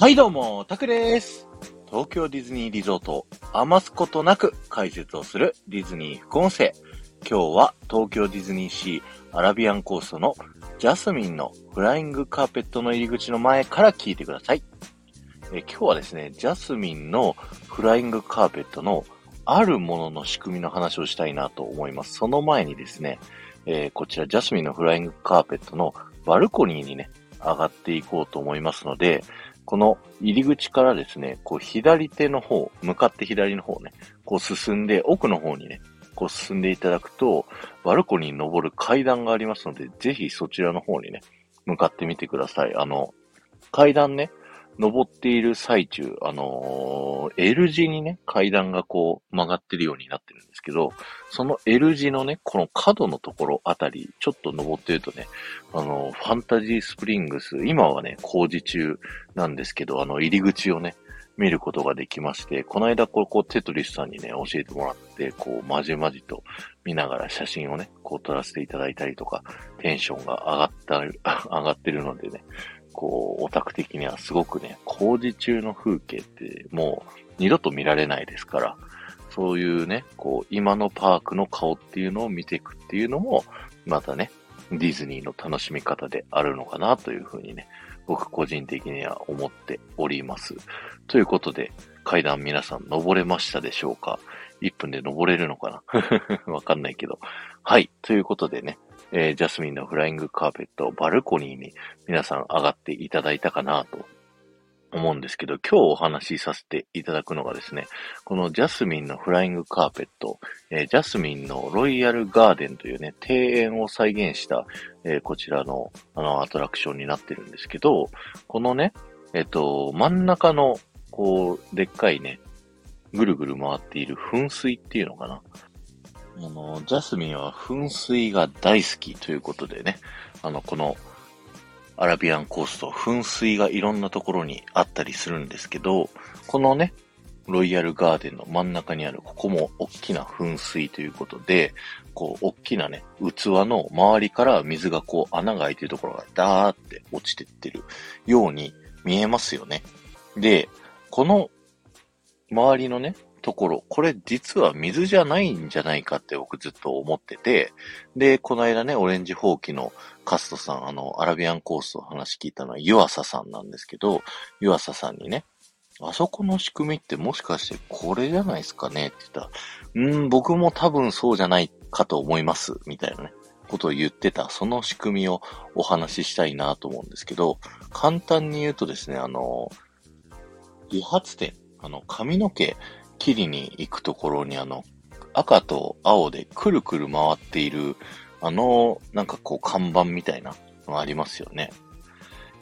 はいどうも、タクです。東京ディズニーリゾートを余すことなく解説をするディズニー副音声。今日は東京ディズニーシーアラビアンコーストのジャスミンのフライングカーペットの入り口の前から聞いてください。え今日はですね、ジャスミンのフライングカーペットのあるものの仕組みの話をしたいなと思います。その前にですね、えー、こちらジャスミンのフライングカーペットのバルコニーにね、上がっていこうと思いますので、この入り口からですね、こう左手の方、向かって左の方ね、こう進んで、奥の方にね、こう進んでいただくと、バルコニーに登る階段がありますので、ぜひそちらの方にね、向かってみてください。あの、階段ね、登っている最中、あのー、L 字にね、階段がこう曲がってるようになってるんですけど、その L 字のね、この角のところあたり、ちょっと登ってるとね、あのー、ファンタジースプリングス、今はね、工事中なんですけど、あの、入り口をね、見ることができまして、この間こう、こうテトリスさんにね、教えてもらって、こう、まじまじと見ながら写真をね、こう撮らせていただいたりとか、テンションが上がった、上がってるのでね、こう、オタク的にはすごくね、工事中の風景ってもう二度と見られないですから、そういうね、こう、今のパークの顔っていうのを見ていくっていうのも、またね、ディズニーの楽しみ方であるのかなというふうにね、僕個人的には思っております。ということで、階段皆さん登れましたでしょうか？?1 分で登れるのかな わかんないけど。はい。ということでね、えー、ジャスミンのフライングカーペット、バルコニーに皆さん上がっていただいたかなと思うんですけど、今日お話しさせていただくのがですね、このジャスミンのフライングカーペット、えー、ジャスミンのロイヤルガーデンというね、庭園を再現した、えー、こちらのあのアトラクションになってるんですけど、このね、えっ、と、真ん中の、こう、でっかいね、ぐるぐる回っている噴水っていうのかな。あの、ジャスミンは噴水が大好きということでね、あの、このアラビアンコースト、噴水がいろんなところにあったりするんですけど、このね、ロイヤルガーデンの真ん中にある、ここも大きな噴水ということで、こう、大きなね、器の周りから水がこう、穴が開いてるところがダーって落ちてってるように見えますよね。で、この周りのね、ところ、これ実は水じゃないんじゃないかって僕ずっと思ってて、で、この間ね、オレンジホウキのカストさん、あの、アラビアンコースト話聞いたのは湯浅さんなんですけど、湯浅さんにね、あそこの仕組みってもしかしてこれじゃないですかね？って言ったら、うん、僕も多分そうじゃないかと思います、みたいなね、ことを言ってた、その仕組みをお話ししたいなと思うんですけど、簡単に言うとですね、あの、理髪店、あの、髪の毛切りに行くところにあの、赤と青でくるくる回っている、あの、なんかこう看板みたいなのがありますよね。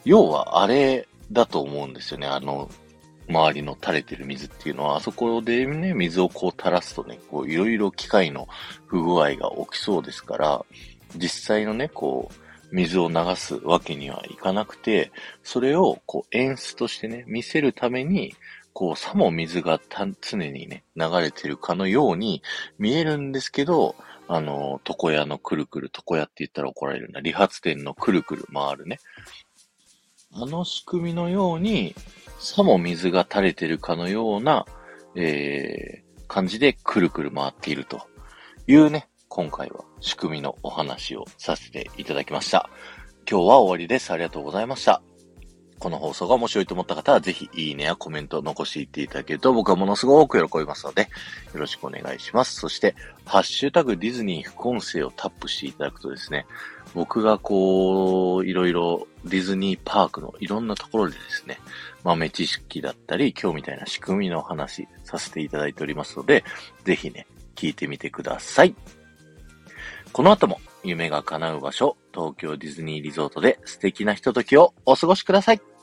要はあれだと思うんですよね。あの、周りの垂れてる水っていうのは、あそこでね、水をこう垂らすとね、こういろいろ機械の不具合が起きそうですから、実際のね、こう、水を流すわけにはいかなくて、それをこう演出としてね、見せるために、こう、さも水が常にね、流れてるかのように見えるんですけど、あの、床屋のくるくる、床屋って言ったら怒られるな。理髪店のくるくる回るね。あの仕組みのように、さも水が垂れてるかのような、えー、感じでくるくる回っているというね、今回は仕組みのお話をさせていただきました。今日は終わりです。ありがとうございました。この放送が面白いと思った方は、ぜひいいねやコメントを残していっていただけると僕はものすごく喜びますので、よろしくお願いします。そして、ハッシュタグディズニー副音声をタップしていただくとですね、僕がこう、いろいろディズニーパークのいろんなところでですね、豆知識だったり、今日みたいな仕組みの話させていただいておりますので、ぜひね、聞いてみてください。この後も夢が叶う場所、東京ディズニーリゾートで素敵なひとときをお過ごしください。